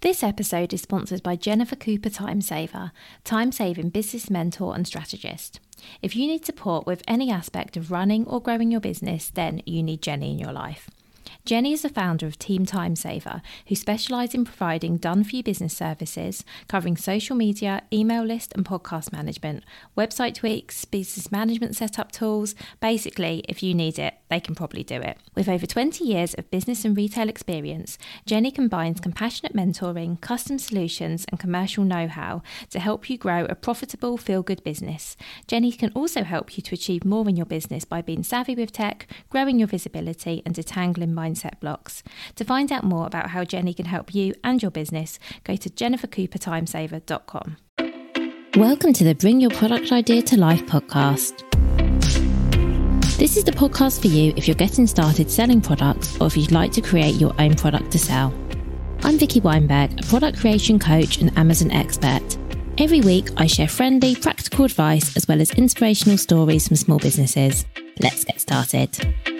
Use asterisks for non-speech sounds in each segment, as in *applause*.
This episode is sponsored by Jennifer Cooper Timesaver, time saving business mentor and strategist. If you need support with any aspect of running or growing your business, then you need Jenny in your life. Jenny is the founder of Team Timesaver, who specialise in providing done for you business services covering social media, email list, and podcast management, website tweaks, business management setup tools. Basically, if you need it, they can probably do it. With over 20 years of business and retail experience, Jenny combines compassionate mentoring, custom solutions, and commercial know how to help you grow a profitable, feel good business. Jenny can also help you to achieve more in your business by being savvy with tech, growing your visibility, and detangling mindset mindset blocks. To find out more about how Jenny can help you and your business, go to jennifercoopertimesaver.com. Welcome to the Bring Your Product Idea to Life podcast. This is the podcast for you if you're getting started selling products or if you'd like to create your own product to sell. I'm Vicky Weinberg, a product creation coach and Amazon expert. Every week, I share friendly, practical advice as well as inspirational stories from small businesses. Let's get started.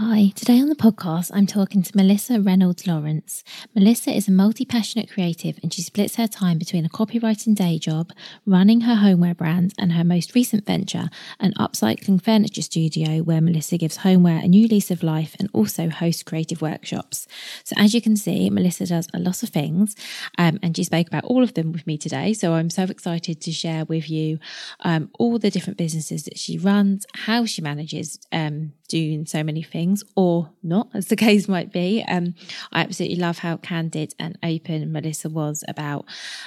Hi, today on the podcast, I'm talking to Melissa Reynolds Lawrence. Melissa is a multi passionate creative and she splits her time between a copywriting day job, running her homeware brand, and her most recent venture, an upcycling furniture studio where Melissa gives homeware a new lease of life and also hosts creative workshops. So, as you can see, Melissa does a lot of things um, and she spoke about all of them with me today. So, I'm so excited to share with you um, all the different businesses that she runs, how she manages um, doing so many things or not, as the *laughs* case might be. Um, I absolutely love how candid and open Melissa was about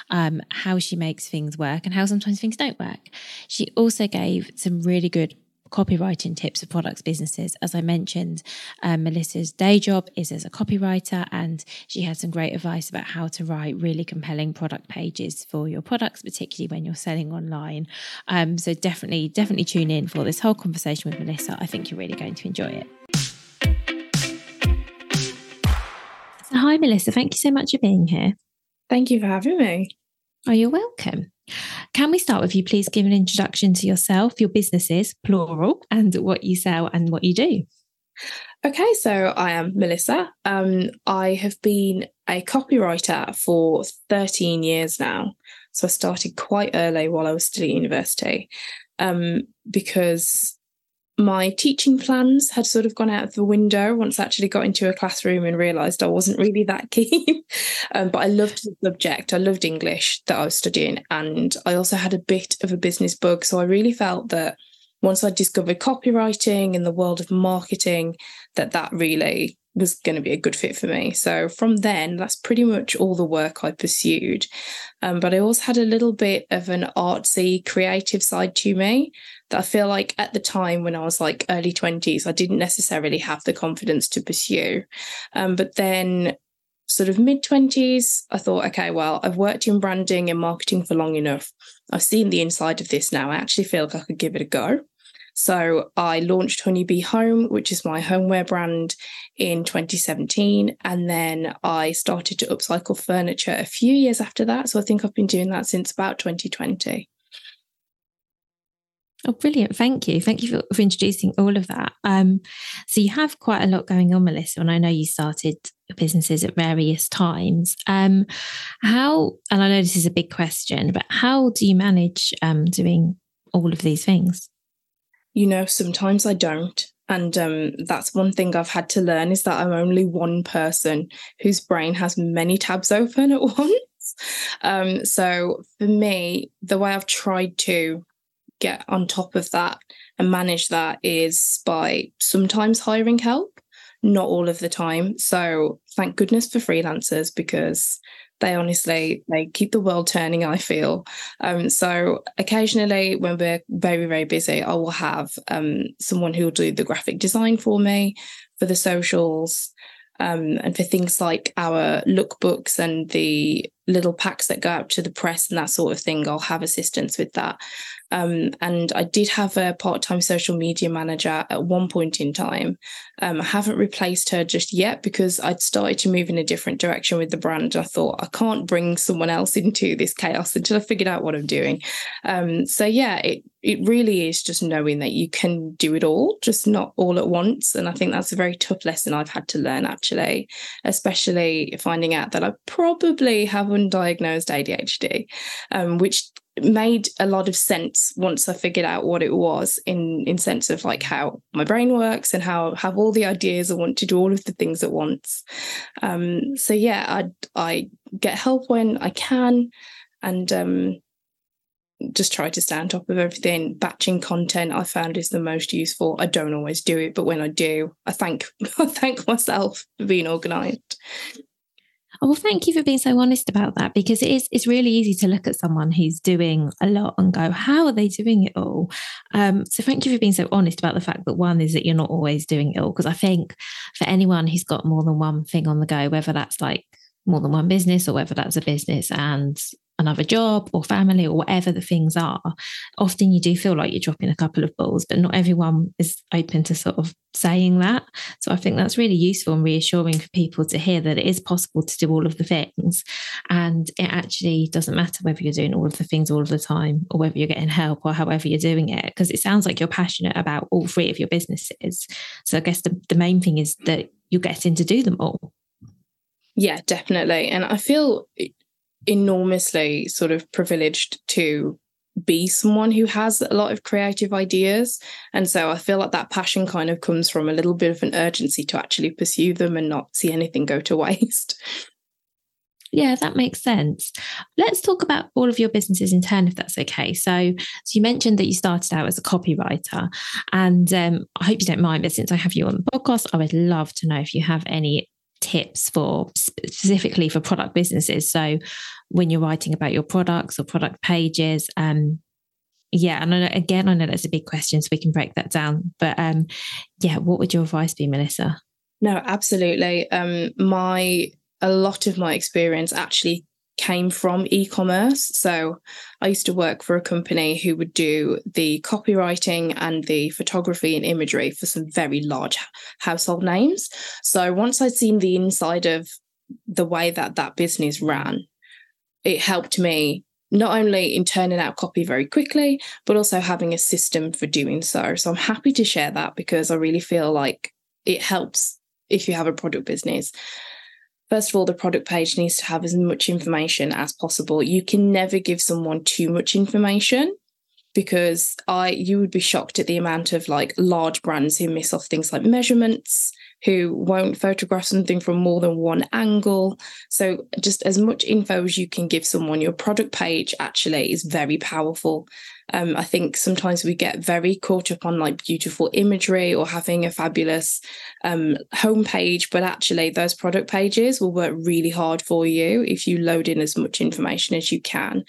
um, how she makes things work and how sometimes things don't work. She also gave some really good copywriting tips for products businesses. As I mentioned, um, Melissa's day job is as a copywriter, and she had some great advice about how to write really compelling product pages for your products, particularly when you're selling online. Um, so definitely, definitely tune in for this whole conversation with Melissa. I think you're really going to enjoy it. So, hi, Melissa. Thank you so much for being here. Thank you for having me. Oh, you're welcome. Can we start with you, please give an introduction to yourself, your businesses, plural, and what you sell and what you do? Okay, so I am Melissa. Um, I have been a copywriter for 13 years now. So I started quite early while I was still at university um, because my teaching plans had sort of gone out of the window once I actually got into a classroom and realized I wasn't really that *laughs* keen. um, but I loved the subject. I loved English that I was studying. And I also had a bit of a business bug. So I really felt that once I discovered copywriting and the world of marketing, that that really was going to be a good fit for me. So from then, that's pretty much all the work I pursued. Um, but I also had a little bit of an artsy, creative side to me that I feel like at the time when I was like early 20s, I didn't necessarily have the confidence to pursue. Um, but then sort of mid 20s, I thought, okay, well, I've worked in branding and marketing for long enough. I've seen the inside of this now. I actually feel like I could give it a go. So I launched Honeybee Home, which is my homeware brand, in 2017. And then I started to upcycle furniture a few years after that. So I think I've been doing that since about 2020. Oh, brilliant. Thank you. Thank you for, for introducing all of that. Um, so, you have quite a lot going on, Melissa, and I know you started businesses at various times. Um, how, and I know this is a big question, but how do you manage um, doing all of these things? you know, sometimes I don't. And um, that's one thing I've had to learn is that I'm only one person whose brain has many tabs open at *laughs* once. Um, so for me, the way I've tried to get on top of that and manage that is by sometimes hiring help, not all of the time. So thank goodness for freelancers because they honestly they keep the world turning i feel um, so occasionally when we're very very busy i will have um, someone who will do the graphic design for me for the socials um, and for things like our lookbooks and the little packs that go out to the press and that sort of thing i'll have assistance with that Um, and I did have a part time social media manager at one point in time. Um, I haven't replaced her just yet because I'd started to move in a different direction with the brand. I thought I can't bring someone else into this chaos until I figured out what I'm doing. Um, so, yeah, it, it really is just knowing that you can do it all, just not all at once. And I think that's a very tough lesson I've had to learn, actually, especially finding out that I probably have undiagnosed ADHD, um, which made a lot of sense once I figured out what it was in in sense of like how my brain works and how I have all the ideas I want to do all of the things at once. Um, so yeah, I I get help when I can, and um, just try to stay on top of everything. Batching content I found is the most useful. I don't always do it, but when I do, I thank *laughs* I thank myself for being organised. Oh, well, thank you for being so honest about that because it is it's really easy to look at someone who's doing a lot and go, how are they doing it all? Um, so thank you for being so honest about the fact that one is that you're not always doing it all. Because I think for anyone who's got more than one thing on the go, whether that's like more than one business or whether that's a business and another job or family or whatever the things are, often you do feel like you're dropping a couple of balls, but not everyone is open to sort of saying that. So I think that's really useful and reassuring for people to hear that it is possible to do all of the things. And it actually doesn't matter whether you're doing all of the things all of the time or whether you're getting help or however you're doing it, because it sounds like you're passionate about all three of your businesses. So I guess the, the main thing is that you're getting to do them all. Yeah, definitely. And I feel enormously sort of privileged to be someone who has a lot of creative ideas. And so I feel like that passion kind of comes from a little bit of an urgency to actually pursue them and not see anything go to *laughs* waste. Yeah, that makes sense. Let's talk about all of your businesses in turn, if that's okay. So, so you mentioned that you started out as a copywriter, and um, I hope you don't mind, but since I have you on the podcast, I would love to know if you have any tips for specifically for product businesses. So when you're writing about your products or product pages, um, yeah, and again, I know that's a big question, so we can break that down. But um, yeah, what would your advice be, Melissa? No, absolutely. Um, my a lot of my experience actually came from e-commerce. So I used to work for a company who would do the copywriting and the photography and imagery for some very large household names. So once I'd seen the inside of the way that that business ran, it helped me not only in turning out copy very quickly, but also having a system for doing so. So I'm happy to share that because I really feel like it helps if you have a product business. First of all, the product page needs to have as much information as possible. You can never give someone too much information because I you would be shocked at the amount of like large brands who miss off things like measurements, who won't photograph something from more than one angle. So just as much info as you can give someone, your product page actually is very powerful. Um, I think sometimes we get very caught up on like beautiful imagery or having a fabulous um, homepage, but actually, those product pages will work really hard for you if you load in as much information as you can.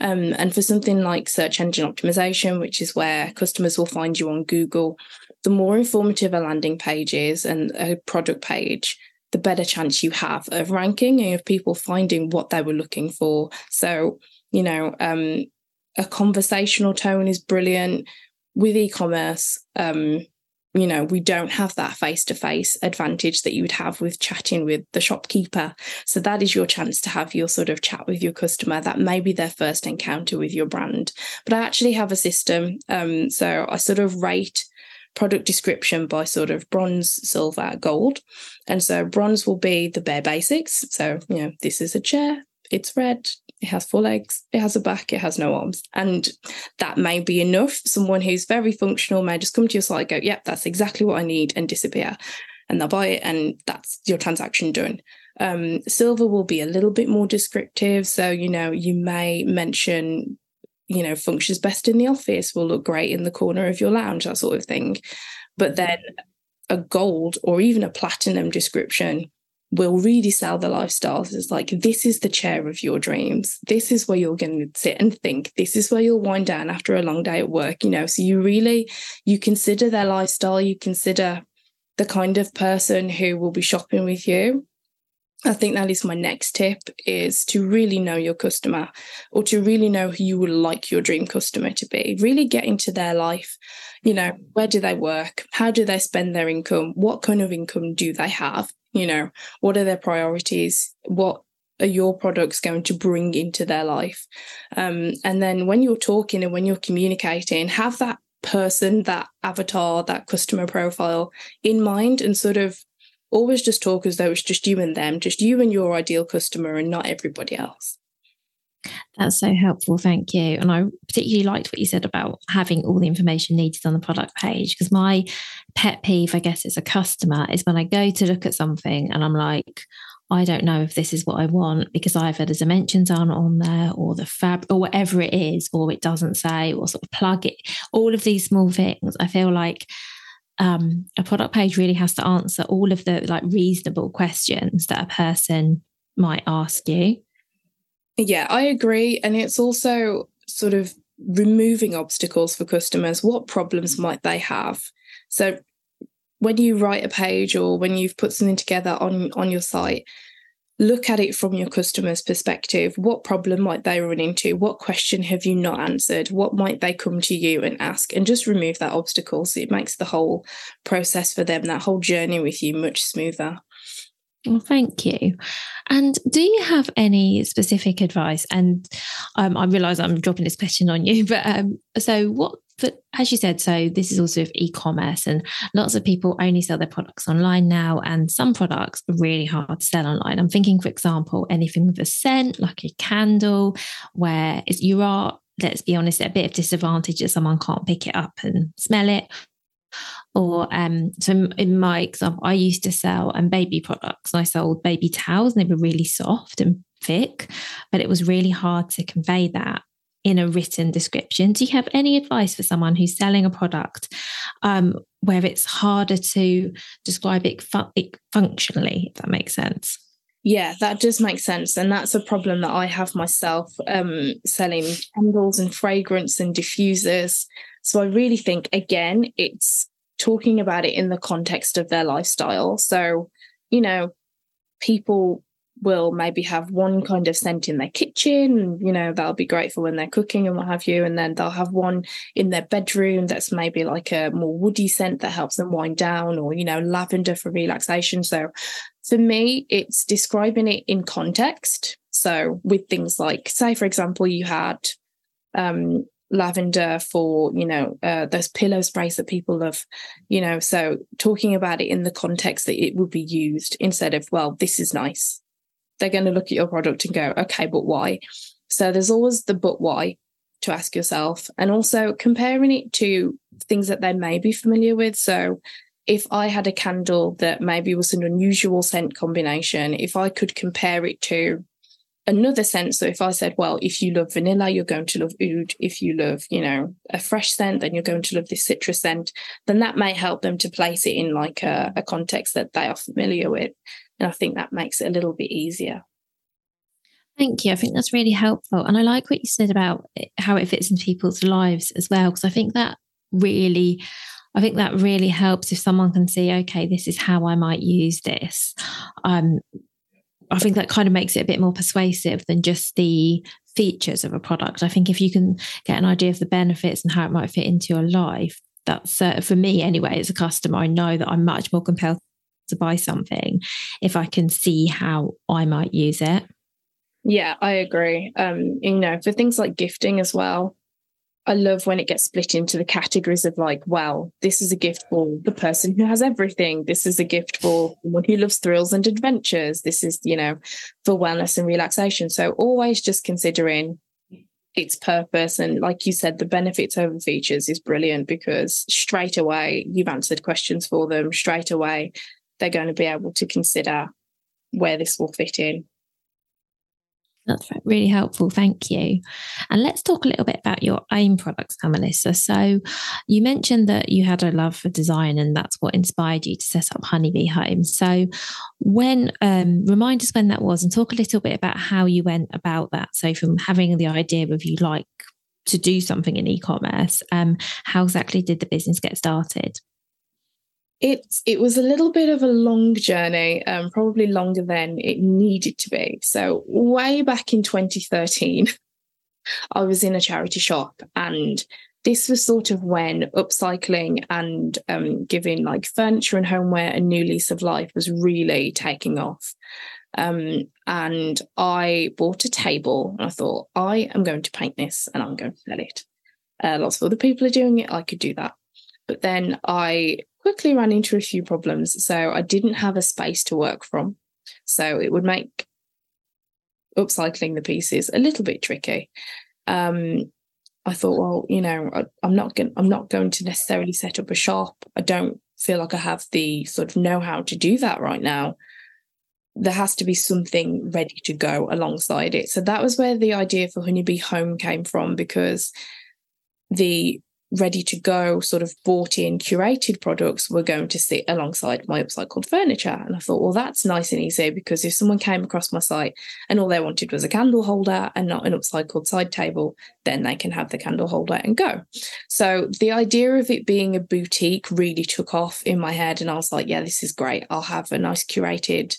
Um, and for something like search engine optimization, which is where customers will find you on Google, the more informative a landing page is and a product page, the better chance you have of ranking and of people finding what they were looking for. So, you know, um, a conversational tone is brilliant. With e-commerce um, you know we don't have that face-to-face advantage that you would have with chatting with the shopkeeper. So that is your chance to have your sort of chat with your customer. That may be their first encounter with your brand. But i actually have a system um, so i sort of rate product description by sort of bronze silver gold. And so bronze will be the bare basics. So you know this is a chair it's red it has four legs, it has a back, it has no arms. And that may be enough. Someone who's very functional may just come to your site go, yep, that's exactly what I need and disappear. And they'll buy it and that's your transaction done. Um, silver will be a little bit more descriptive. So, you know, you may mention, you know, functions best in the office, will look great in the corner of your lounge, that sort of thing. But then a gold or even a platinum description will really sell the lifestyles It's like this is the chair of your dreams this is where you're going to sit and think this is where you'll wind down after a long day at work you know so you really you consider their lifestyle you consider the kind of person who will be shopping with you I think that is my next tip is to really know your customer or to really know who you would like your dream customer to be. Really get into their life. You know, where do they work? How do they spend their income? What kind of income do they have? You know, what are their priorities? What are your products going to bring into their life? Um, and then when you're talking and when you're communicating, have that person, that avatar, that customer profile in mind and sort of always just talk as though it's just you and them, just you and your ideal customer and not everybody else. That's so helpful. Thank you. And I particularly liked what you said about having all the information needed on the product page because my pet peeve, I guess, as a customer is when I go to look at something and I'm like, I don't know if this is what I want because either the dimensions aren't on there or the fab or whatever it is, or it doesn't say, or sort of plug it. All of these small things, I feel like um, a product page really has to answer all of the like reasonable questions that a person might ask you. Yeah, I agree. And it's also sort of removing obstacles for customers. What problems mm-hmm. might they have? So when you write a page or when you've put something together on on your site look at it from your customer's perspective what problem might they run into what question have you not answered what might they come to you and ask and just remove that obstacle so it makes the whole process for them that whole journey with you much smoother well, thank you. And do you have any specific advice? And um, I realise I'm dropping this question on you, *laughs* but um, so what but as you said, so this is also of e-commerce, and lots of people only sell their products online now, and some products are really hard to sell online. I'm thinking, for example, anything with a scent, like a candle, where it's you are, let's be honest, a bit of disadvantage that someone can't pick it up and smell it. Or um, so in my example, I used to sell um, baby products. I sold baby towels, and they were really soft and thick, but it was really hard to convey that in a written description. Do you have any advice for someone who's selling a product um, where it's harder to describe it, it functionally, if that makes sense? Yeah, that does make sense. And that's a problem that I have myself um, selling candles and fragrance and diffusers. So I really think, again, it's talking about it in the context of their lifestyle. So, you know, people will maybe have one kind of scent in their kitchen you know that'll be great for when they're cooking and what have you. And then they'll have one in their bedroom that's maybe like a more woody scent that helps them wind down or you know lavender for relaxation. So for me it's describing it in context. So with things like say for example you had um lavender for you know uh, those pillow sprays that people love you know so talking about it in the context that it would be used instead of well this is nice they're going to look at your product and go, okay, but why? So there's always the but why to ask yourself, and also comparing it to things that they may be familiar with. So if I had a candle that maybe was an unusual scent combination, if I could compare it to another scent. So if I said, well, if you love vanilla, you're going to love oud. If you love, you know, a fresh scent, then you're going to love this citrus scent. Then that may help them to place it in like a, a context that they are familiar with. And I think that makes it a little bit easier. Thank you. I think that's really helpful. And I like what you said about how it fits into people's lives as well, because I think that really, I think that really helps if someone can see, okay, this is how I might use this. Um, I think that kind of makes it a bit more persuasive than just the features of a product. I think if you can get an idea of the benefits and how it might fit into your life, that's uh, for me anyway, as a customer, I know that I'm much more compelled to buy something if I can see how I might use it. Yeah, I agree. Um, you know, for things like gifting as well, I love when it gets split into the categories of like, well, this is a gift for the person who has everything. This is a gift for someone who loves thrills and adventures. This is, you know, for wellness and relaxation. So always just considering its purpose. And like you said, the benefits over features is brilliant because straight away you've answered questions for them. Straight away, they're going to be able to consider where this will fit in. That's really helpful. Thank you. And let's talk a little bit about your own products, Melissa. So, you mentioned that you had a love for design, and that's what inspired you to set up Honeybee Homes. So, when um, remind us when that was, and talk a little bit about how you went about that. So, from having the idea of you like to do something in e-commerce, um, how exactly did the business get started? It it was a little bit of a long journey, um, probably longer than it needed to be. So way back in 2013, I was in a charity shop and this was sort of when upcycling and um, giving like furniture and homeware a new lease of life was really taking off. Um, and I bought a table and I thought, I am going to paint this and I'm going to sell it. Uh, lots of other people are doing it. I could do that. But then I quickly ran into a few problems. So I didn't have a space to work from. So it would make upcycling the pieces a little bit tricky. Um, I thought, well, you know, I, am not going. I'm not going to necessarily set up a shop. I don't feel like I have the sort of know-how to do that right now. There has to be something ready to go alongside it. So that was where the idea for Honeybee Home came from, because the ready to go, sort of bought in, curated products were going to sit alongside my upcycled furniture. And I thought, well, that's nice and easy because if someone came across my site and all they wanted was a candle holder and not an upcycled side table, then they can have the candle holder and go. So the idea of it being a boutique really took off in my head. And I was like, yeah, this is great. I'll have a nice curated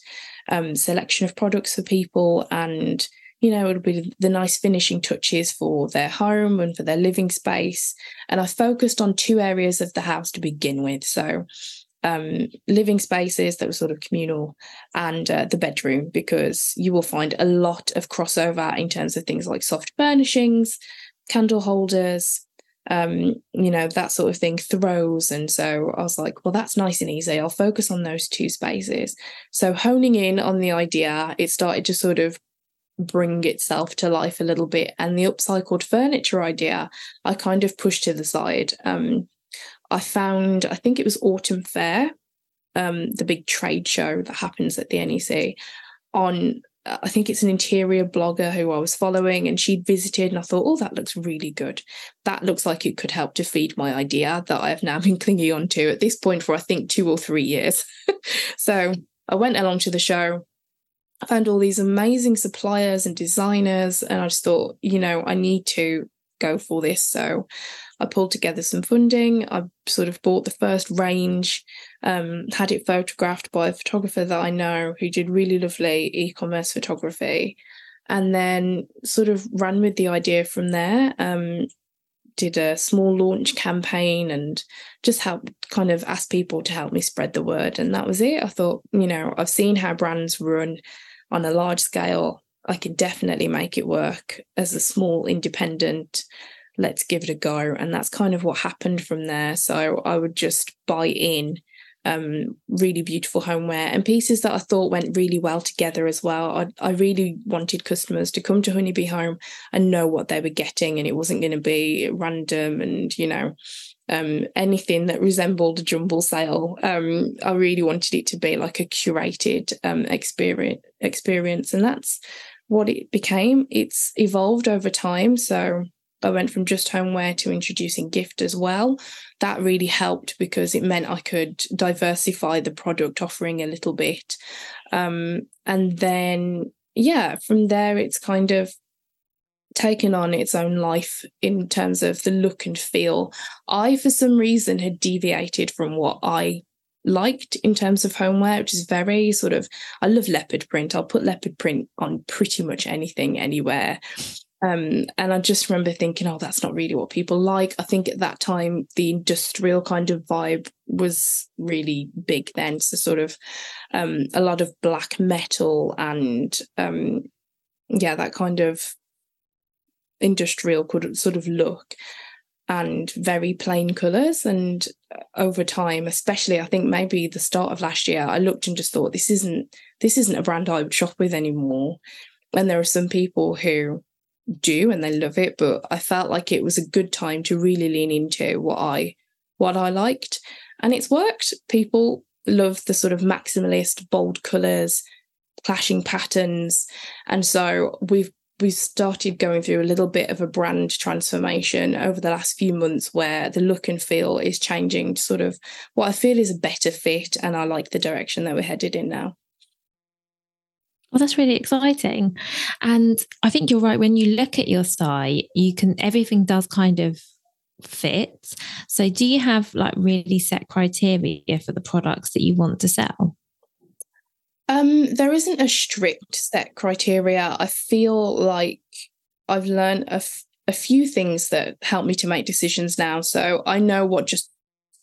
um, selection of products for people and you know, it'll be the nice finishing touches for their home and for their living space. And I focused on two areas of the house to begin with. So, um, living spaces that were sort of communal and uh, the bedroom, because you will find a lot of crossover in terms of things like soft furnishings, candle holders, um, you know, that sort of thing, throws. And so I was like, well, that's nice and easy. I'll focus on those two spaces. So honing in on the idea, it started to sort of bring itself to life a little bit. And the upcycled furniture idea, I kind of pushed to the side. Um, I found, I think it was Autumn Fair, um, the big trade show that happens at the NEC, on uh, I think it's an interior blogger who I was following, and she'd visited, and I thought, oh, that looks really good. That looks like it could help to feed my idea that I have now *laughs* been clinging on to at this point for I think two or three years. *laughs* so I went along to the show, found all these amazing suppliers and designers, and I just thought, you know, I need to go for this. So I pulled together some funding. I sort of bought the first range, um, had it photographed by a photographer that I know who did really lovely e commerce photography, and then sort of ran with the idea from there. Um, did a small launch campaign and just helped kind of ask people to help me spread the word. And that was it. I thought, you know, I've seen how brands run on a large scale, I could definitely make it work as a small independent. Let's give it a go. And that's kind of what happened from there. So I would just buy in um, really beautiful homeware and pieces that I thought went really well together as well. I, I really wanted customers to come to Honeybee Home and know what they were getting, and it wasn't going to be random and, you know, um, anything that resembled a jumble sale. Um, I really wanted it to be like a curated um, experience, experience, and that's what it became. It's evolved over time. So I went from just homeware to introducing gift as well. That really helped because it meant I could diversify the product offering a little bit. Um, and then, yeah, from there, it's kind of taken on its own life in terms of the look and feel. I, for some reason, had deviated from what I liked in terms of homeware, which is very sort of, I love leopard print. I'll put leopard print on pretty much anything, anywhere. Um, and I just remember thinking, oh, that's not really what people like. I think at that time, the industrial kind of vibe was really big then. So, sort of um, a lot of black metal and, um, yeah, that kind of industrial could sort of look and very plain colors and over time especially i think maybe the start of last year i looked and just thought this isn't this isn't a brand i would shop with anymore. And there are some people who do and they love it but i felt like it was a good time to really lean into what i what i liked. And it's worked. People love the sort of maximalist bold colors clashing patterns. And so we've we started going through a little bit of a brand transformation over the last few months where the look and feel is changing to sort of what I feel is a better fit. And I like the direction that we're headed in now. Well, that's really exciting. And I think you're right. When you look at your site, you can, everything does kind of fit. So, do you have like really set criteria for the products that you want to sell? Um, there isn't a strict set criteria. I feel like I've learned a, f- a few things that help me to make decisions now. So I know what just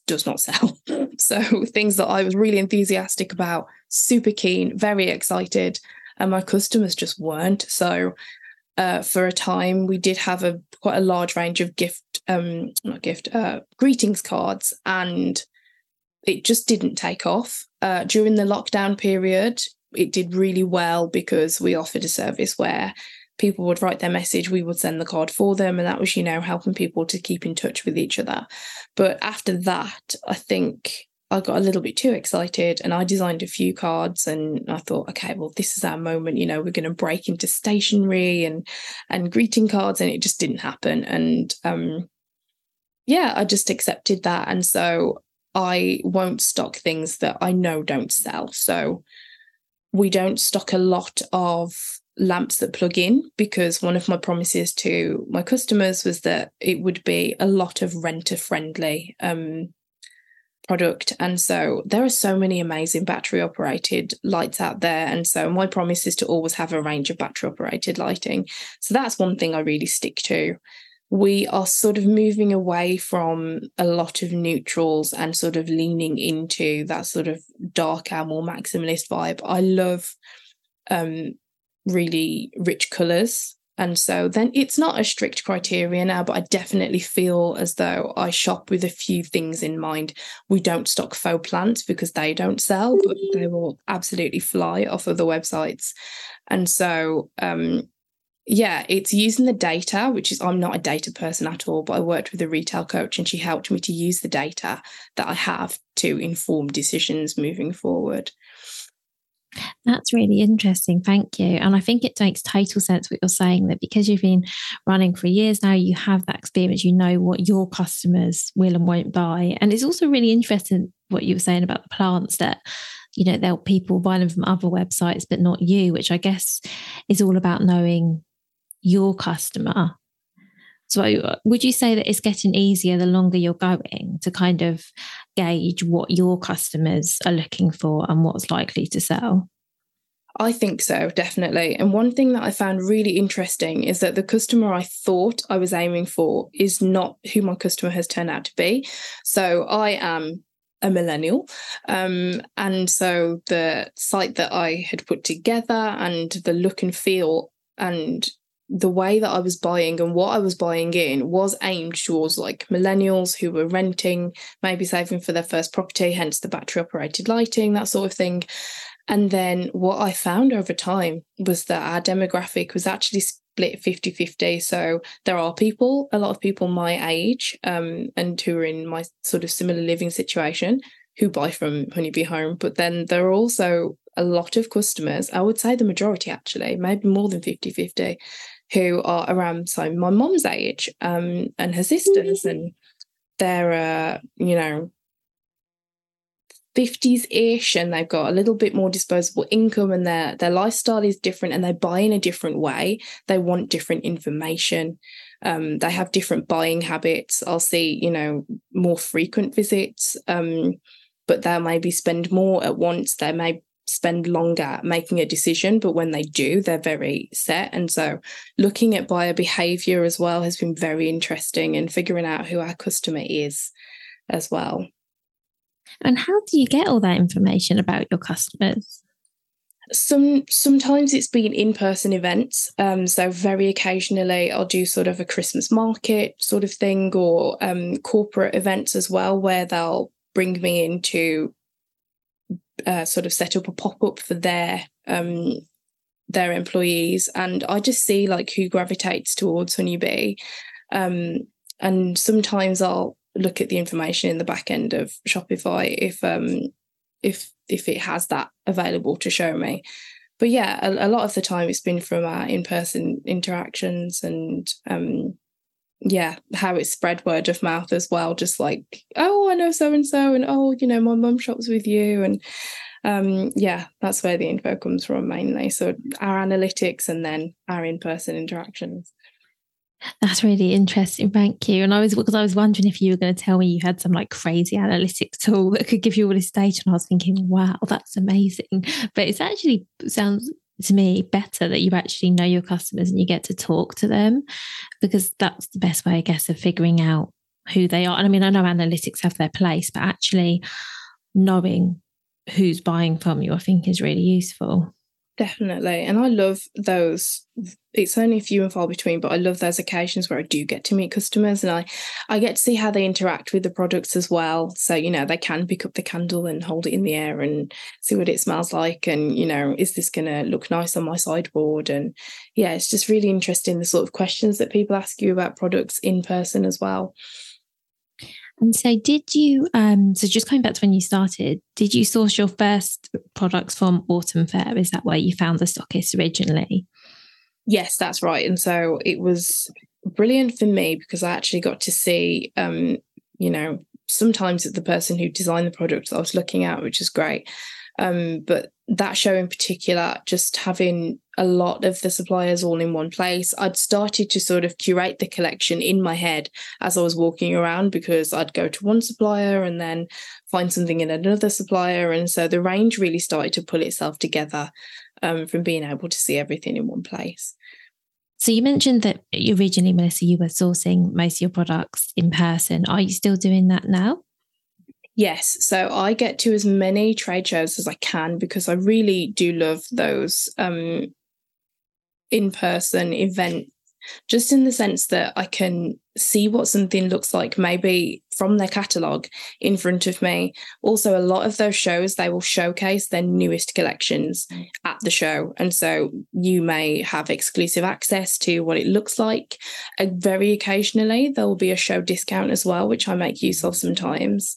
does not sell. *laughs* so things that I was really enthusiastic about, super keen, very excited, and my customers just weren't. So uh, for a time, we did have a quite a large range of gift, um, not gift, uh, greetings cards, and it just didn't take off. Uh, during the lockdown period, it did really well because we offered a service where people would write their message, we would send the card for them, and that was, you know, helping people to keep in touch with each other. But after that, I think I got a little bit too excited and I designed a few cards and I thought, okay, well, this is our moment, you know, we're going to break into stationery and and greeting cards, and it just didn't happen. And um yeah, I just accepted that. And so I won't stock things that I know don't sell. So we don't stock a lot of lamps that plug in because one of my promises to my customers was that it would be a lot of renter friendly um, product. And so there are so many amazing battery operated lights out there. And so my promise is to always have a range of battery operated lighting. So that's one thing i really stick to we are sort of moving away from a lot of neutrals and sort of leaning into that sort of darker, more maximalist vibe. I love um, really rich colors. And so then it's not a strict criteria now, but I definitely feel as though I shop with a few things in mind. We don't stock faux plants because they don't sell, but they will absolutely fly off of the websites. And so um, yeah, it's using the data, which is I'm not a data person at all, but I worked with a retail coach and she helped me to use the data that I have to inform decisions moving forward. That's really interesting. Thank you. And I think it makes total sense what you're saying that because you've been running for years now, you have that experience, you know what your customers will and won't buy. And it's also really interesting what you were saying about the plants that you know they'll people buy them from other websites but not you which i guess is all about knowing your customer. So, would you say that it's getting easier the longer you're going to kind of gauge what your customers are looking for and what's likely to sell? I think so, definitely. And one thing that I found really interesting is that the customer I thought I was aiming for is not who my customer has turned out to be. So I am a millennial. Um, and so the site that I had put together and the look and feel and the way that I was buying and what I was buying in was aimed towards like millennials who were renting, maybe saving for their first property, hence the battery operated lighting, that sort of thing. And then what I found over time was that our demographic was actually split 50 50. So there are people, a lot of people my age, um, and who are in my sort of similar living situation who buy from Honeybee Home. But then there are also a lot of customers, I would say the majority actually, maybe more than 50 50, who are around so my mom's age um, and her sisters, mm-hmm. and they're uh, you know 50s ish and they've got a little bit more disposable income and their their lifestyle is different and they buy in a different way. They want different information. Um, they have different buying habits. I'll see you know more frequent visits um, but they'll maybe spend more at once. They may spend longer making a decision, but when they do, they're very set. And so looking at buyer behavior as well has been very interesting and figuring out who our customer is as well. And how do you get all that information about your customers? Some sometimes it's been in-person events. Um, so very occasionally I'll do sort of a Christmas market sort of thing or um, corporate events as well, where they'll bring me into uh, sort of set up a pop up for their um, their employees, and I just see like who gravitates towards Honeybee. Um, and sometimes I'll look at the information in the back end of Shopify if um, if if it has that available to show me. But yeah, a, a lot of the time it's been from our in person interactions and um, yeah, how it spread word of mouth as well. Just like, oh, I know so and so, and oh, you know, my mum shops with you, and um, yeah, that's where the info comes from mainly. So our analytics and then our in person interactions. That's really interesting. Thank you. And I was because I was wondering if you were going to tell me you had some like crazy analytics tool that could give you all this data. And I was thinking, wow, that's amazing. But it's actually sounds to me better that you actually know your customers and you get to talk to them because that's the best way, I guess, of figuring out who they are. And I mean, I know analytics have their place, but actually knowing who's buying from you, I think is really useful. Definitely. And I love those. It's only few and far between, but I love those occasions where I do get to meet customers and I, I get to see how they interact with the products as well. So, you know, they can pick up the candle and hold it in the air and see what it smells like. And, you know, is this going to look nice on my sideboard? And yeah, it's just really interesting the sort of questions that people ask you about products in person as well. And so, did you? Um, so, just going back to when you started, did you source your first products from Autumn Fair? Is that where you found the stockists originally? Yes, that's right. And so it was brilliant for me because I actually got to see, um, you know, sometimes the person who designed the product I was looking at, which is great. Um, but that show in particular, just having a lot of the suppliers all in one place, I'd started to sort of curate the collection in my head as I was walking around because I'd go to one supplier and then find something in another supplier. And so the range really started to pull itself together um, from being able to see everything in one place. So you mentioned that originally, Melissa, you were sourcing most of your products in person. Are you still doing that now? Yes. So I get to as many trade shows as I can because I really do love those um, in person event just in the sense that I can see what something looks like maybe from their catalogue in front of me. Also, a lot of those shows, they will showcase their newest collections at the show. And so you may have exclusive access to what it looks like. Uh, very occasionally, there will be a show discount as well, which I make use of sometimes.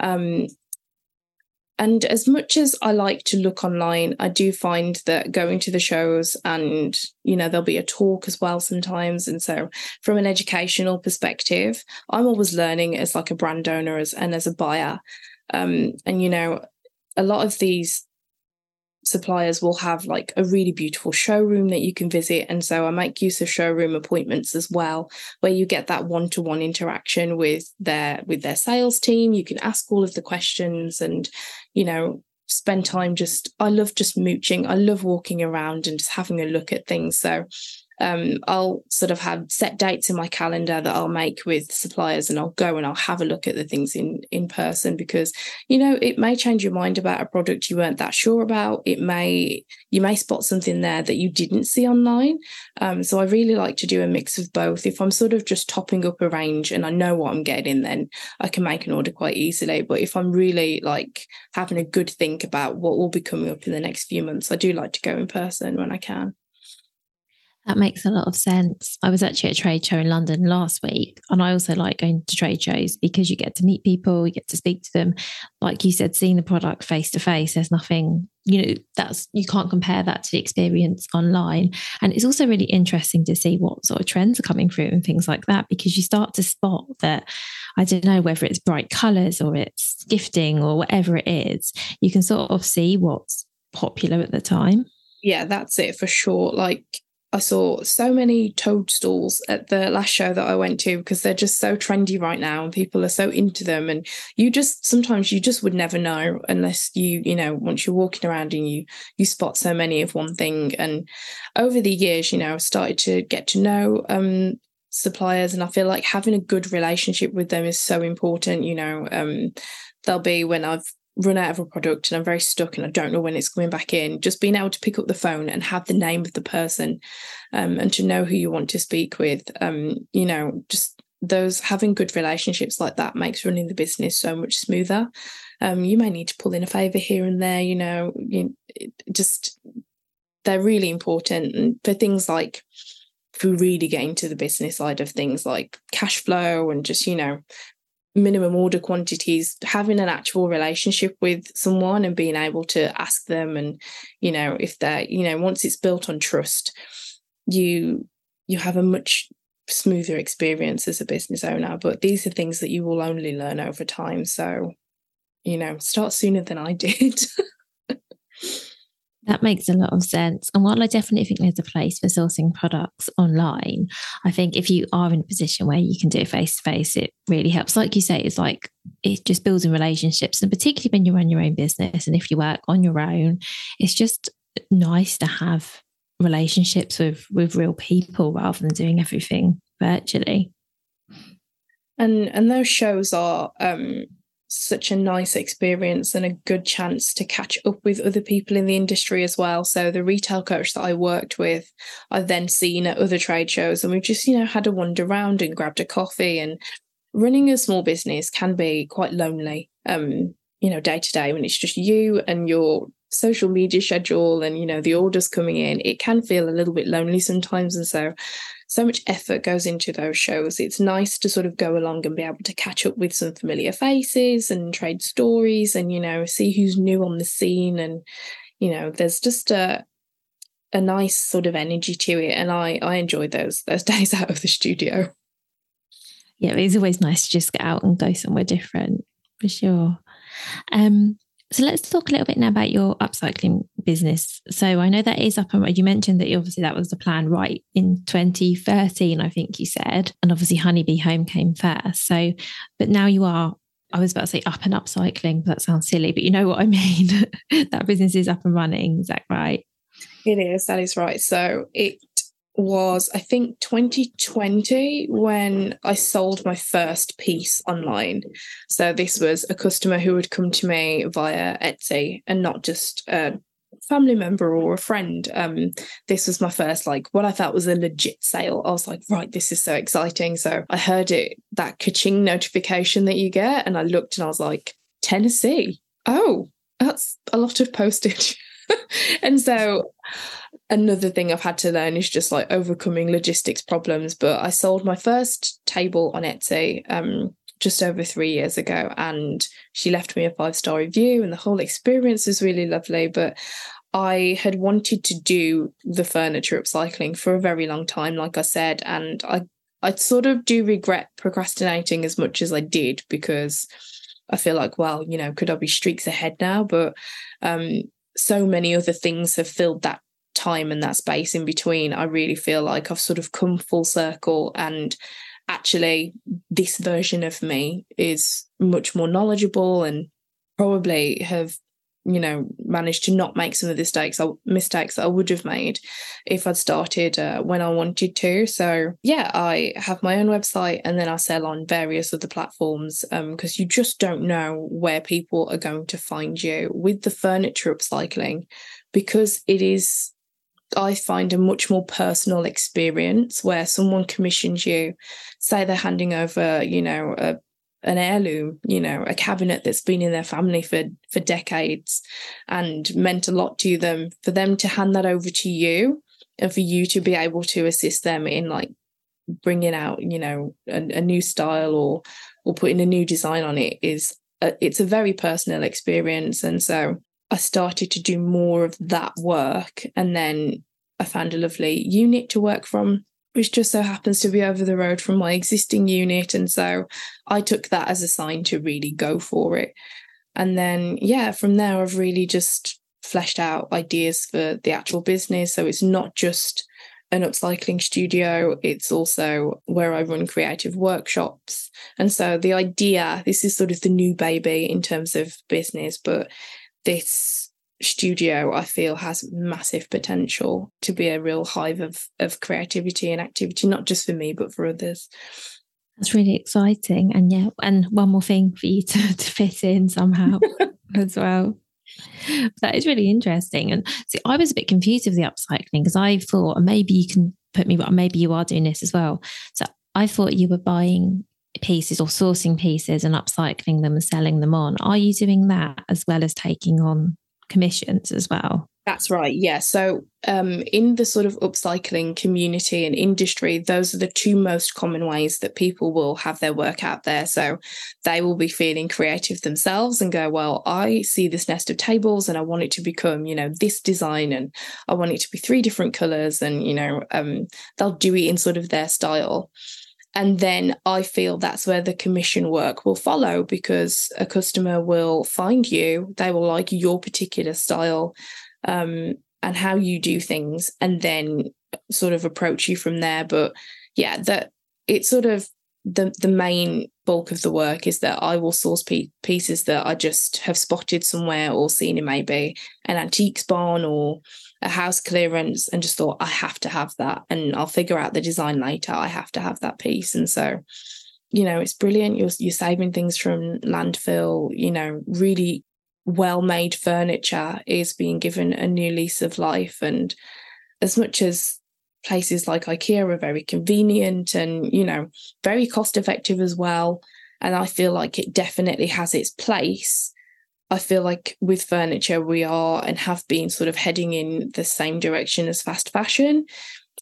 Um, and as much as I like to look online, I do find that going to the shows and, you know, there'll be a talk as well sometimes. And so from an educational perspective, I'm always learning as like a brand owner as, and as a buyer. Um, and, you know, a lot of these suppliers will have like a really beautiful showroom that you can visit and so i make use of showroom appointments as well where you get that one-to-one interaction with their with their sales team you can ask all of the questions and you know spend time just i love just mooching. I love walking around and just having a look at things. So um, I'll sort of have set dates in my calendar that I'll make with suppliers and I'll go and I'll have a look at the things in in person because you know it may change your mind about a product you weren't that sure about. It may you may spot something there that you didn't see online. Um, so I really like to do a mix of both. If I'm sort of just topping up a range and I know what I'm getting then I can make an order quite easily. But if I'm really like having a good think about what will be coming up in the next few months I do like to go in person when I can that makes a lot of sense. I was actually at a trade show in London last week, and I also like going to trade shows because you get to meet people, you get to speak to them. Like you said, seeing the product face to face, there's nothing, you know, that's you can't compare that to the experience online. And it's also really interesting to see what sort of trends are coming through and things like that because you start to spot that, I don't know, whether it's bright colors or it's gifting or whatever it is, you can sort of see what's popular at the time. Yeah, that's it for sure. Like I saw so many toadstools at the last show that I went to because they're just so trendy right now and people are so into them. And you just sometimes you just would never know unless you, you know, once you're walking around and you you spot so many of one thing. And over the years, you know, I've started to get to know um suppliers and I feel like having a good relationship with them is so important. You know, um they'll be when I've run out of a product and I'm very stuck and I don't know when it's coming back in, just being able to pick up the phone and have the name of the person um, and to know who you want to speak with, um, you know, just those having good relationships like that makes running the business so much smoother. Um, you may need to pull in a favor here and there, you know, you, just they're really important for things like we really get into the business side of things like cash flow and just you know minimum order quantities having an actual relationship with someone and being able to ask them and you know if they're you know once it's built on trust you you have a much smoother experience as a business owner. But these are things that you will only learn over time. So you know start sooner than i did *laughs* That makes a lot of sense. And while I definitely think there's a place for sourcing products online, I think if you are in a position where you can do it face to face, it really helps. Like you say, it's like it just builds in relationships. And particularly when you run your own business and if you work on your own, it's just nice to have relationships with with real people rather than doing everything virtually. And and those shows are um such a nice experience and a good chance to catch up with other people in the industry as well. So the retail coach that I worked with, I've then seen at other trade shows, and we've just you know had a wander around and grabbed a coffee. And running a small business can be quite lonely, um, you know, day to day when it's just you and your social media schedule and you know the orders coming in. It can feel a little bit lonely sometimes, and so so much effort goes into those shows. It's nice to sort of go along and be able to catch up with some familiar faces and trade stories and, you know, see who's new on the scene. And, you know, there's just a, a nice sort of energy to it. And I, I enjoy those, those *laughs* days out of the studio. Yeah, it's always nice to just get out and go somewhere different for sure. Um, so let's talk a little bit now about your upcycling business. So I know that is up and you mentioned that obviously that was the plan right in 2013, I think you said, and obviously Honey Bee Home came first. So, but now you are. I was about to say up and upcycling, but that sounds silly, but you know what I *laughs* mean. that business is up and running. Is that right? It is. That is right. So it was I think 2020 when I sold my first piece online. So this was a customer who would come to me via Etsy and not just a family member or a friend. Um, this was my first like what I thought was a legit sale. I was like, right, this is so exciting. So I heard it that kaching notification that you get, and I looked and I was like, Tennessee. Oh, that's a lot of postage. *laughs* and so another thing I've had to learn is just like overcoming logistics problems. But I sold my first table on Etsy um, just over three years ago, and she left me a five star review, and the whole experience was really lovely. But I had wanted to do the furniture upcycling for a very long time, like I said, and I I sort of do regret procrastinating as much as I did because I feel like, well, you know, could I be streaks ahead now? But um, so many other things have filled that time and that space in between, I really feel like I've sort of come full circle. And actually this version of me is much more knowledgeable and probably have you know managed to not make some of the mistakes mistakes that I would have made if I'd started uh, when I wanted to. So yeah I have my own website and then I sell on various other platforms because um, you just don't know where people are going to find you with the furniture upcycling because it is I find a much more personal experience where someone commissions you, say they're handing over, you know, a, an heirloom, you know, a cabinet that's been in their family for for decades and meant a lot to them, for them to hand that over to you and for you to be able to assist them in like bringing out, you know, a, a new style or or putting a new design on it is a, it's a very personal experience and so I started to do more of that work. And then I found a lovely unit to work from, which just so happens to be over the road from my existing unit. And so I took that as a sign to really go for it. And then, yeah, from there, I've really just fleshed out ideas for the actual business. So it's not just an upcycling studio, it's also where I run creative workshops. And so the idea this is sort of the new baby in terms of business, but this studio I feel has massive potential to be a real hive of of creativity and activity, not just for me but for others. That's really exciting. And yeah, and one more thing for you *laughs* to, to fit in somehow *laughs* as well. That is really interesting. And see, I was a bit confused with the upcycling because I thought maybe you can put me, but maybe you are doing this as well. So I thought you were buying pieces or sourcing pieces and upcycling them and selling them on. Are you doing that as well as taking on commissions as well? That's right. Yeah. So, um, in the sort of upcycling community and industry, those are the two most common ways that people will have their work out there. So, they will be feeling creative themselves and go, Well, I see this nest of tables and I want it to become, you know, this design and I want it to be three different colors. And, you know, um, they'll do it in sort of their style. And then I feel that's where the commission work will follow because a customer will find you, they will like your particular style. um, and how you do things, and then sort of approach you from there. But yeah, that it's sort of the the main bulk of the work is that I will source pe- pieces that I just have spotted somewhere or seen in maybe an antiques barn or a house clearance and just thought I have to have that. And I'll figure out the design later. I have to have that piece. And so you know it's brilliant. You're you're saving things from landfill you know really well made furniture is being given a new lease of life. And as much as places like IKEA are very convenient and, you know, very cost effective as well. And I feel like it definitely has its place. I feel like with furniture, we are and have been sort of heading in the same direction as fast fashion,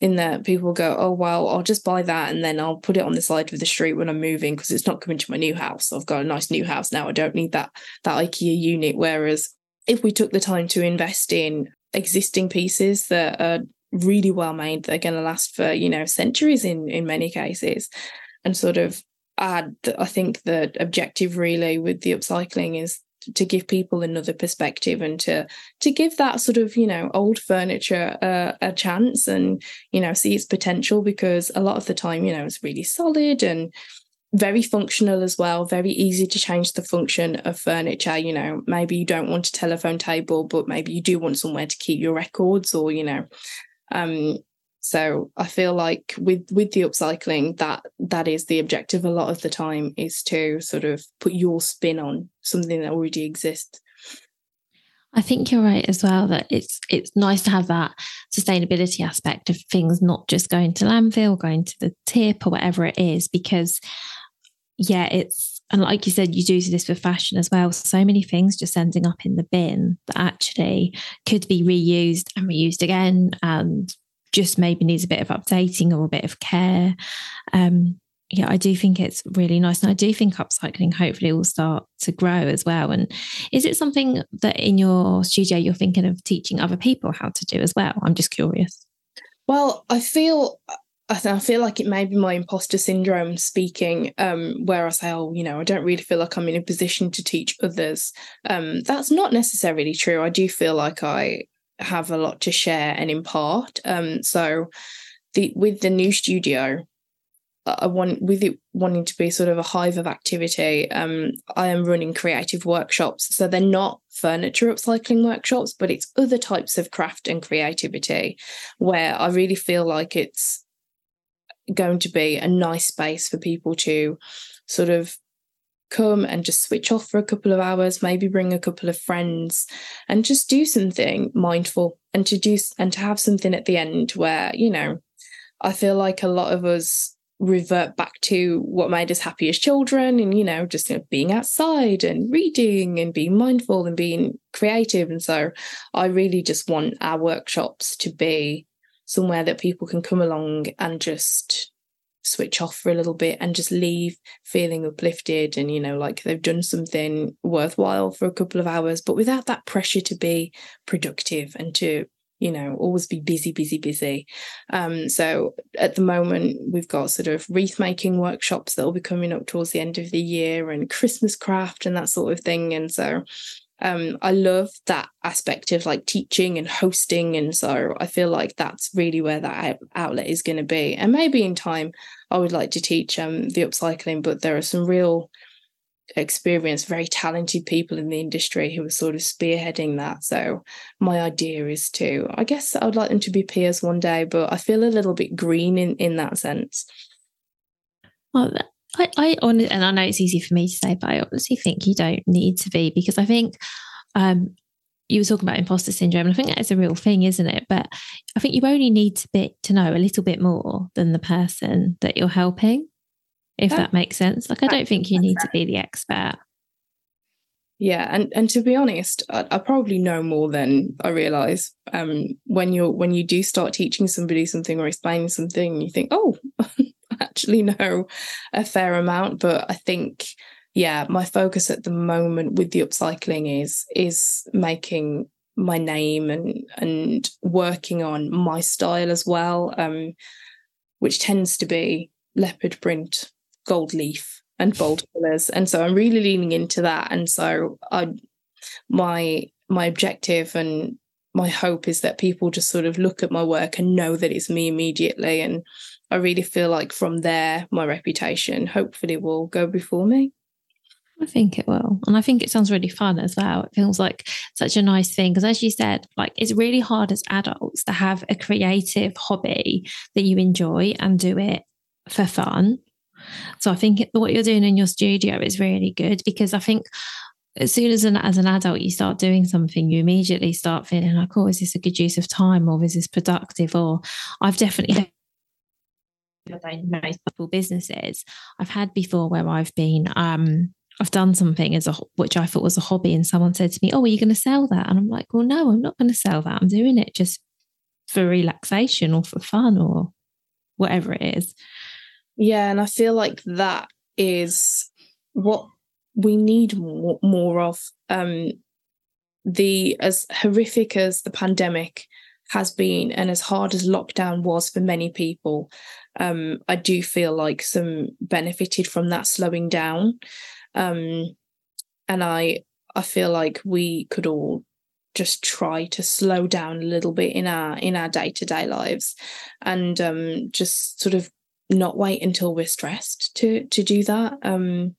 in that people go, oh, well, I'll just buy that and then I'll put it on the side of the street when I'm moving because it's not coming to my new house. I've got a nice new house now. I don't need that, that IKEA unit. Whereas if we took the time to invest in existing pieces that are really well made that are going to last for you know centuries in in many cases. And sort of add i think the objective really with the upcycling is to give people another perspective and to to give that sort of you know old furniture uh, a chance and you know see its potential because a lot of the time you know it's really solid and very functional as well very easy to change the function of furniture. You know maybe you don't want a telephone table but maybe you do want somewhere to keep your records or you know um, so I feel like with with the upcycling, that that is the objective a lot of the time is to sort of put your spin on something that already exists. I think you're right as well that it's it's nice to have that sustainability aspect of things not just going to landfill, going to the tip or whatever it is, because yeah, it's and like you said, you do this with fashion as well. So many things just ending up in the bin that actually could be reused and reused again and just maybe needs a bit of updating or a bit of care. Um, yeah, I do think it's really nice. And I do think upcycling hopefully will start to grow as well. And is it something that in your studio you're thinking of teaching other people how to do as well? I'm just curious. Well, I feel I, feel like it may be my imposter syndrome speaking, um, where I say, oh, you know, I don't really feel like I'm in a position to teach others. Um, that's not necessarily true. I do feel like I have a lot to share and impart. Um, so the with the new studio, I want with it wanting to be sort of a hive of activity. Um, I am running creative workshops, so they're not furniture upcycling workshops, but it's other types of craft and creativity where I really feel like it's going to be a nice space for people to sort of come and just switch off for a couple of hours maybe bring a couple of friends and just do something mindful and to do and to have something at the end where you know i feel like a lot of us revert back to what made us happy as children and you know just you know, being outside and reading and being mindful and being creative. And so i really just want our workshops to be somewhere that people can come along and just switch off for a little bit and just leave feeling uplifted and you know like they've done something worthwhile for a couple of hours but without that pressure to be productive and to you know always be busy busy busy. Um so at the moment we've got sort of wreath making workshops that will be coming up towards the end of the year and christmas craft and that sort of thing. And so um, I love that aspect of like teaching and hosting. And so I feel like that's really where that outlet is going to be. And maybe in time, I would like to teach um, the upcycling, but there are some real experienced, very talented people in the industry who are sort of spearheading that. So my idea is to, I guess I would like them to be peers one day, but I feel a little bit green in, in that sense. Well, I, I honestly, and I know it's easy for me to say, but I honestly think you don't need to be because I think um, you were talking about imposter syndrome, and I think that is a real thing, isn't it? But I think you only need to be to know a little bit more than the person that you're helping, if that makes sense. Like I don't think you need to be the expert. Yeah, and and to be honest, I, I probably know more than I realize. Um, when you're when you do start teaching somebody something or explaining something, you think, oh, actually *laughs* know a fair amount, but I think yeah, my focus at the moment with the upcycling is is making my name and and working on my style as well, um, which tends to be leopard print, gold leaf, and bold *laughs* colours. And so I'm really leaning into that. And so I my my objective and my hope is that people just sort of look at my work and know that it's me immediately. And I really feel like from there, my reputation hopefully will go before me. I think it will. And I think it sounds really fun as well. It feels like such a nice thing. Because as you said, like it's really hard as adults to have a creative hobby that you enjoy and do it for fun. So I think what you're doing in your studio is really good because I think as soon as an as an adult you start doing something, you immediately start feeling like, oh, is this a good use of time or is this productive? Or I've definitely most businesses I've had before where I've been um I've done something as a which I thought was a hobby, and someone said to me, "Oh, are you going to sell that?" And I'm like, "Well, no, I'm not going to sell that. I'm doing it just for relaxation or for fun or whatever it is." Yeah, and I feel like that is what we need more, more of. Um, the as horrific as the pandemic has been, and as hard as lockdown was for many people, um, I do feel like some benefited from that slowing down. Um, and I I feel like we could all just try to slow down a little bit in our in our day-to-day lives and um, just sort of not wait until we're stressed to to do that um,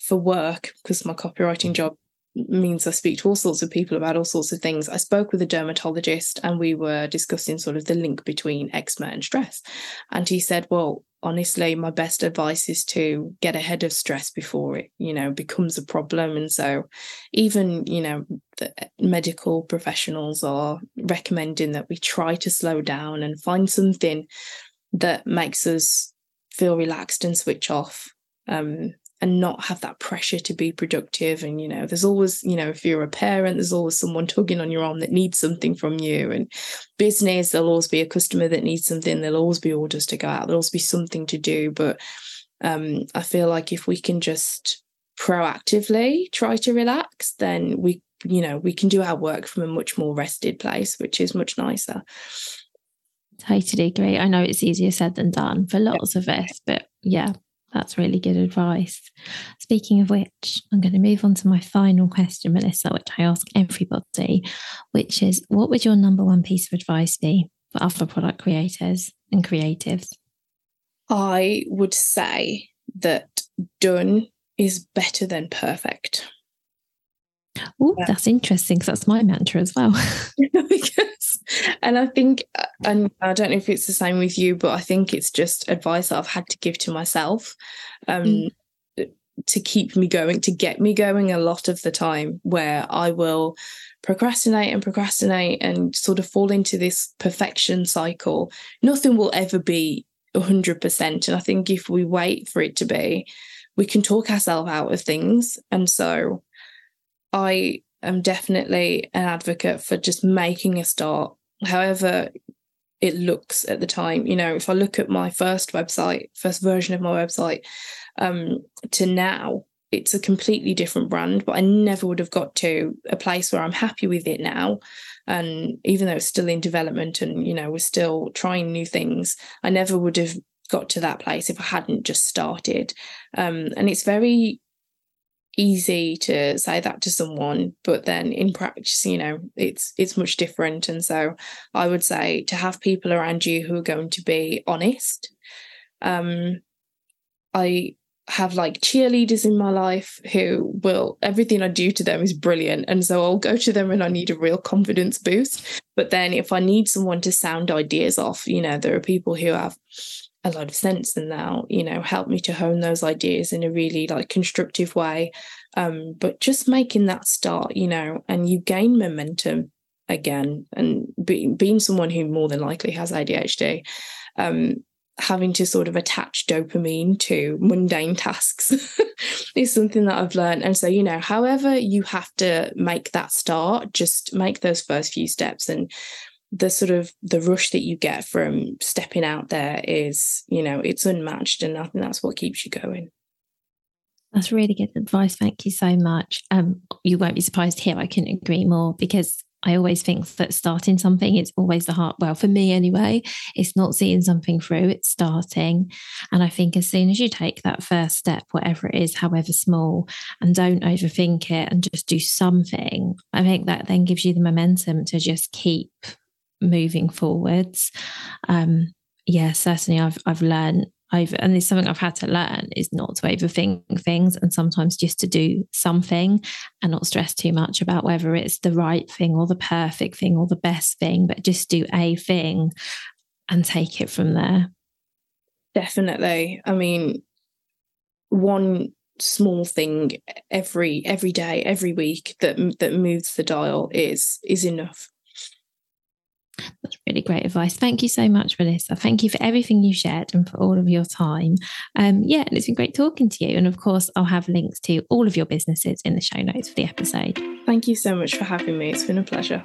for work because my copywriting job means I speak to all sorts of people about all sorts of things. I spoke with a dermatologist and we were discussing sort of the link between eczema and stress. And he said, Well, honestly, my best advice is to get ahead of stress before it, you know, becomes a problem. And so, even, you know, the medical professionals are recommending that we try to slow down and find something that makes us feel relaxed and switch off. Um, and not have that pressure to be productive. And, you know, there's always, you know, if you're a parent, there's always someone tugging on your arm that needs something from you. And business, there'll always be a customer that needs something. There'll always be orders to go out. There'll always be something to do. But um, I feel like if we can just proactively try to relax, then we, you know, we can do our work from a much more rested place, which is much nicer. Totally agree. I know it's easier said than done for lots of us, but yeah, that's really good advice. Speaking of which, I'm going to move on to my final question, Melissa, which I ask everybody, which is what would your number one piece of advice be for other product creators and creatives? I would say that done is better than perfect. Oh, yeah. that's interesting because that's my mantra as well. *laughs* *laughs* and I think, and I don't know if it's the same with you, but I think it's just advice that I've had to give to myself um, mm. to keep me going, to get me going a lot of the time, where I will procrastinate and procrastinate and sort of fall into this perfection cycle. Nothing will ever be 100%. And I think if we wait for it to be, we can talk ourselves out of things. And so, I am definitely an advocate for just making a start, however it looks at the time. You know, if I look at my first website, first version of my website, um, to now, it's a completely different brand, but I never would have got to a place where I'm happy with it now. And even though it's still in development and, you know, we're still trying new things, I never would have got to that place if I hadn't just started. Um, and it's very easy to say that to someone but then in practice you know it's it's much different and so i would say to have people around you who are going to be honest um i have like cheerleaders in my life who will everything I do to them is brilliant. And so I'll go to them and I need a real confidence boost. But then if I need someone to sound ideas off, you know, there are people who have a lot of sense and now you know help me to hone those ideas in a really like constructive way um but just making that start you know and you gain momentum again and be, being someone who more than likely has ADHD um having to sort of attach dopamine to mundane tasks *laughs* is something that I've learned. And so, you know, however you have to make that start, just make those first few steps and the sort of the rush that you get from stepping out there is you know it's unmatched and i think that's what keeps you going. That's really good advice. Thank you so much. Um you won't be surprised here i couldn't agree more because I always think that starting something is always the hard, well, for me anyway, it's not seeing something through, it's starting. And I think as soon as you take that first step, whatever it is, however small, and don't overthink it and just do something, I think that then gives you the momentum to just keep moving forwards. Um, yeah, certainly I've I've learned over and it's something I've had to learn is not to overthink things and sometimes just to do something and not stress too much about whether it's the right thing or the perfect thing or the best thing, but just do a thing and take it from there. Definitely. I mean, one small thing every every day, every week that that moves the dial is is enough. That's really great advice. Thank you so much, Melissa. Thank you for everything you shared and for all of your time. Um, yeah, and it's been great talking to you. And of course, I'll have links to all of your businesses in the show notes for the episode. Thank you so much for having me. It's been a pleasure.